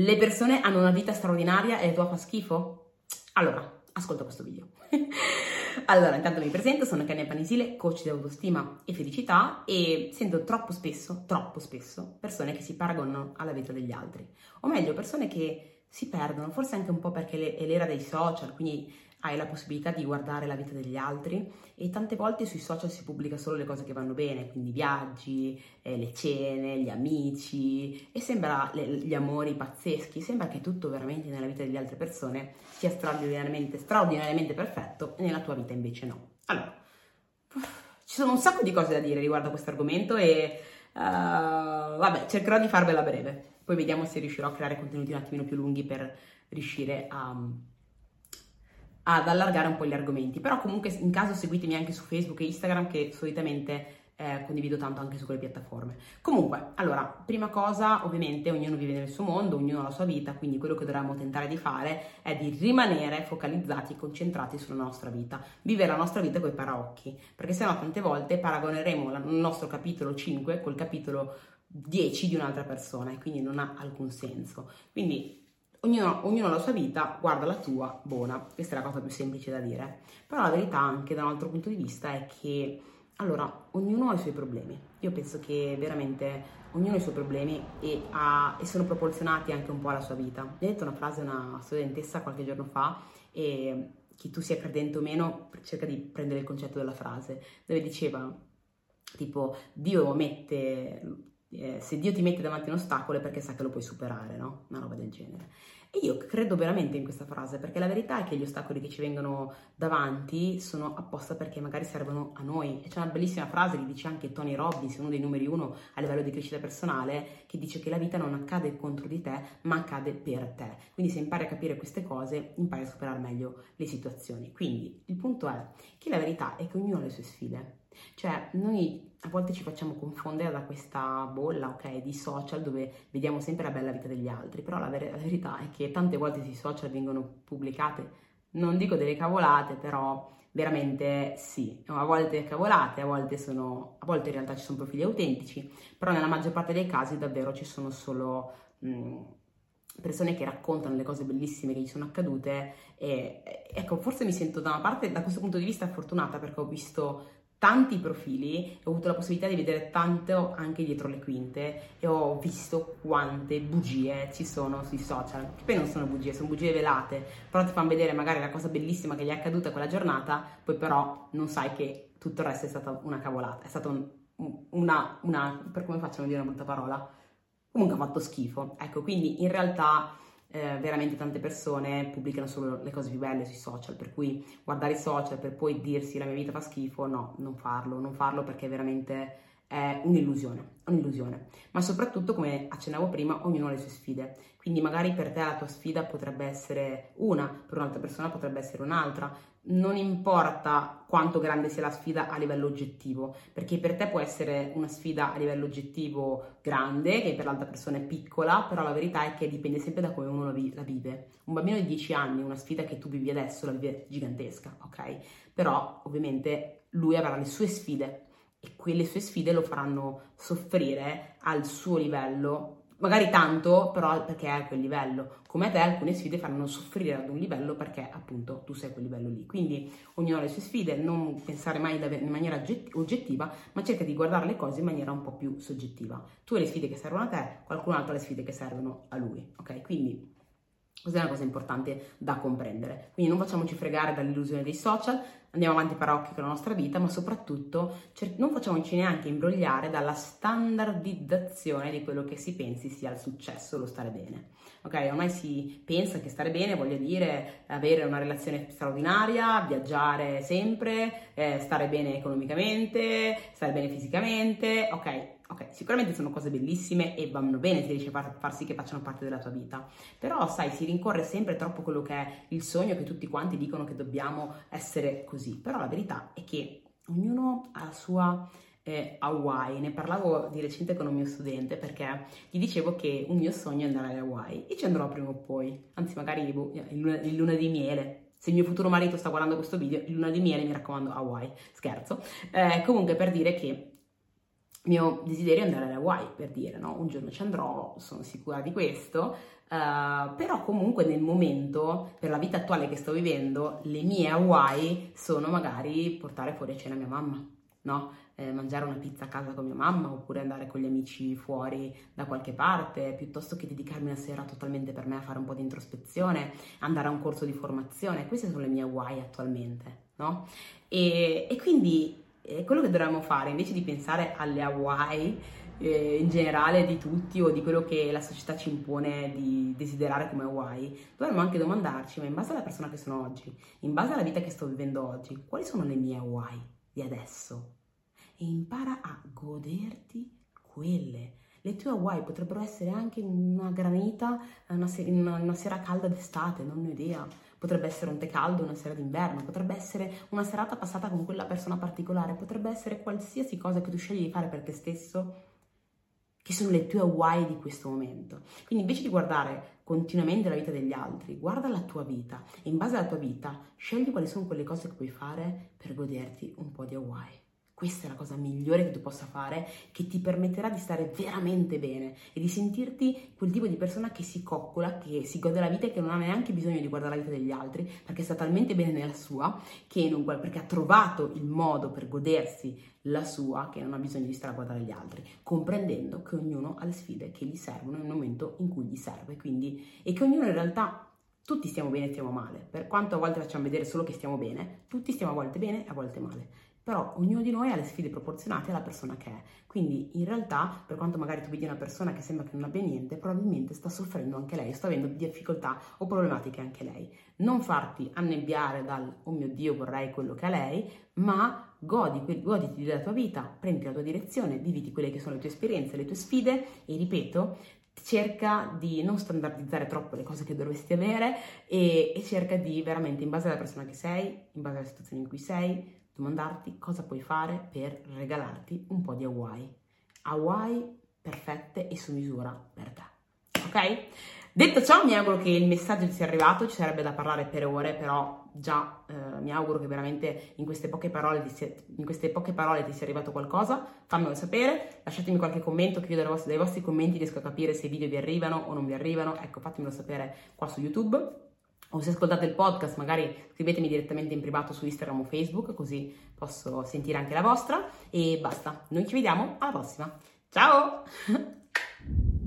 Le persone hanno una vita straordinaria e la tua fa schifo? Allora, ascolta questo video. allora, intanto mi presento, sono Kenia Panisile, coach di autostima e felicità e sento troppo spesso, troppo spesso, persone che si paragonano alla vita degli altri. O meglio, persone che si perdono, forse anche un po' perché è l'era dei social, quindi hai la possibilità di guardare la vita degli altri e tante volte sui social si pubblica solo le cose che vanno bene, quindi i viaggi, eh, le cene, gli amici e sembra le, gli amori pazzeschi, sembra che tutto veramente nella vita delle altre persone sia straordinariamente, straordinariamente perfetto e nella tua vita invece no. Allora, ci sono un sacco di cose da dire riguardo a questo argomento e uh, vabbè, cercherò di farvela breve, poi vediamo se riuscirò a creare contenuti un attimino più lunghi per riuscire a ad allargare un po' gli argomenti. Però comunque in caso seguitemi anche su Facebook e Instagram che solitamente eh, condivido tanto anche su quelle piattaforme. Comunque, allora, prima cosa, ovviamente ognuno vive nel suo mondo, ognuno ha la sua vita, quindi quello che dovremmo tentare di fare è di rimanere focalizzati e concentrati sulla nostra vita, vivere la nostra vita con i paraocchi, perché sennò tante volte paragoneremo il nostro capitolo 5 col capitolo 10 di un'altra persona e quindi non ha alcun senso. Quindi Ognuno, ognuno, ha la sua vita, guarda la tua, buona. Questa è la cosa più semplice da dire. Però la verità anche da un altro punto di vista è che, allora, ognuno ha i suoi problemi. Io penso che veramente ognuno ha i suoi problemi e, ha, e sono proporzionati anche un po' alla sua vita. Mi ha detto una frase una studentessa qualche giorno fa e chi tu sia credente o meno cerca di prendere il concetto della frase, dove diceva tipo Dio mette eh, se Dio ti mette davanti un ostacolo è perché sa che lo puoi superare, no? Una roba del genere. E io credo veramente in questa frase, perché la verità è che gli ostacoli che ci vengono davanti sono apposta perché magari servono a noi. E c'è una bellissima frase che dice anche Tony Robbins, uno dei numeri uno a livello di crescita personale, che dice che la vita non accade contro di te, ma accade per te. Quindi se impari a capire queste cose, impari a superare meglio le situazioni. Quindi il punto è che la verità è che ognuno ha le sue sfide. Cioè, noi a volte ci facciamo confondere da questa bolla, ok, di social dove vediamo sempre la bella vita degli altri, però la, ver- la verità è che tante volte sui social vengono pubblicate, non dico delle cavolate, però veramente sì, a volte cavolate, a volte sono, a volte in realtà ci sono profili autentici, però nella maggior parte dei casi davvero ci sono solo mh, persone che raccontano le cose bellissime che gli sono accadute e ecco, forse mi sento da una parte da questo punto di vista fortunata perché ho visto tanti profili, ho avuto la possibilità di vedere tanto anche dietro le quinte e ho visto quante bugie ci sono sui social, che poi non sono bugie, sono bugie velate, però ti fanno vedere magari la cosa bellissima che gli è accaduta quella giornata, poi però non sai che tutto il resto è stata una cavolata, è stata un, una, una, per come facciamo a dire una brutta parola, comunque ha fatto schifo, ecco, quindi in realtà eh, veramente tante persone pubblicano solo le cose più belle sui social, per cui guardare i social per poi dirsi la mia vita fa schifo, no, non farlo, non farlo perché veramente è un'illusione, un'illusione. Ma soprattutto, come accennavo prima, ognuno ha le sue sfide. Quindi magari per te la tua sfida potrebbe essere una, per un'altra persona potrebbe essere un'altra non importa quanto grande sia la sfida a livello oggettivo, perché per te può essere una sfida a livello oggettivo grande, che per l'altra persona è piccola, però la verità è che dipende sempre da come uno la vive. Un bambino di 10 anni, una sfida che tu vivi adesso, la vive gigantesca, ok? Però ovviamente lui avrà le sue sfide e quelle sue sfide lo faranno soffrire al suo livello magari tanto, però perché è a quel livello. Come te alcune sfide faranno soffrire ad un livello perché appunto tu sei a quel livello lì. Quindi ognuno ha le sue sfide, non pensare mai in maniera oggettiva, ma cerca di guardare le cose in maniera un po' più soggettiva. Tu hai le sfide che servono a te, qualcun altro ha le sfide che servono a lui, ok? Quindi questa è una cosa importante da comprendere. Quindi non facciamoci fregare dall'illusione dei social, andiamo avanti parocchi con la nostra vita, ma soprattutto non facciamoci neanche imbrogliare dalla standardizzazione di quello che si pensi sia il successo, lo stare bene. Ok, ormai si pensa che stare bene voglia dire avere una relazione straordinaria, viaggiare sempre, eh, stare bene economicamente, stare bene fisicamente, ok, ok, sicuramente sono cose bellissime e vanno bene se riesci a far, far, sì che facciano parte della tua vita, però sai, si rincorre sempre troppo quello che è il sogno che tutti quanti dicono che dobbiamo essere così, però la verità è che ognuno ha la sua eh, Hawaii, ne parlavo di recente con un mio studente perché gli dicevo che un mio sogno è andare a Hawaii e ci andrò prima o poi, anzi magari boh, in luna, in luna di miele, se il mio futuro marito sta guardando questo video, luna di miele mi raccomando Hawaii, scherzo. Eh, comunque per dire che mio desiderio è andare alle Hawaii, per dire, no? Un giorno ci andrò, sono sicura di questo, uh, però comunque nel momento, per la vita attuale che sto vivendo, le mie Hawaii sono magari portare fuori a cena mia mamma, no? Eh, mangiare una pizza a casa con mia mamma oppure andare con gli amici fuori da qualche parte, piuttosto che dedicarmi una sera totalmente per me a fare un po' di introspezione, andare a un corso di formazione. Queste sono le mie Hawaii attualmente, no? E, e quindi eh, quello che dovremmo fare, invece di pensare alle Hawaii, eh, in generale di tutti o di quello che la società ci impone di desiderare come Hawaii, dovremmo anche domandarci, ma in base alla persona che sono oggi, in base alla vita che sto vivendo oggi, quali sono le mie Hawaii di adesso? E impara a goderti quelle. Le tue Hawaii potrebbero essere anche una granita, una, una, una sera calda d'estate, non ho idea Potrebbe essere un tè caldo una sera d'inverno, potrebbe essere una serata passata con quella persona particolare, potrebbe essere qualsiasi cosa che tu scegli di fare per te stesso, che sono le tue Hawaii di questo momento. Quindi invece di guardare continuamente la vita degli altri, guarda la tua vita e in base alla tua vita scegli quali sono quelle cose che puoi fare per goderti un po' di Hawaii. Questa è la cosa migliore che tu possa fare, che ti permetterà di stare veramente bene e di sentirti quel tipo di persona che si coccola, che si gode la vita e che non ha neanche bisogno di guardare la vita degli altri, perché sta talmente bene nella sua, che non, perché ha trovato il modo per godersi la sua, che non ha bisogno di stare a guardare gli altri, comprendendo che ognuno ha le sfide che gli servono nel momento in cui gli serve, quindi, e che ognuno in realtà tutti stiamo bene e stiamo male. Per quanto a volte facciamo vedere solo che stiamo bene, tutti stiamo a volte bene e a volte male però ognuno di noi ha le sfide proporzionate alla persona che è. Quindi in realtà, per quanto magari tu vedi una persona che sembra che non abbia niente, probabilmente sta soffrendo anche lei, sta avendo difficoltà o problematiche anche lei. Non farti annebbiare dal oh mio Dio vorrei quello che ha lei, ma godi, goditi della tua vita, prendi la tua direzione, viviti quelle che sono le tue esperienze, le tue sfide e ripeto, cerca di non standardizzare troppo le cose che dovresti avere e, e cerca di veramente in base alla persona che sei, in base alla situazione in cui sei, domandarti cosa puoi fare per regalarti un po' di Hawaii. Hawaii perfette e su misura per te. Ok? Detto ciò, mi auguro che il messaggio ti sia arrivato, ci sarebbe da parlare per ore, però già eh, mi auguro che veramente in queste, poche parole ti sia, parole ti sia arrivato qualcosa, fammelo sapere, lasciatemi qualche commento che io dai vostri commenti riesco a capire se i video vi arrivano o non vi arrivano, ecco fatemelo sapere qua su YouTube o se ascoltate il podcast magari scrivetemi direttamente in privato su Instagram o Facebook così posso sentire anche la vostra. E basta, noi ci vediamo alla prossima, ciao!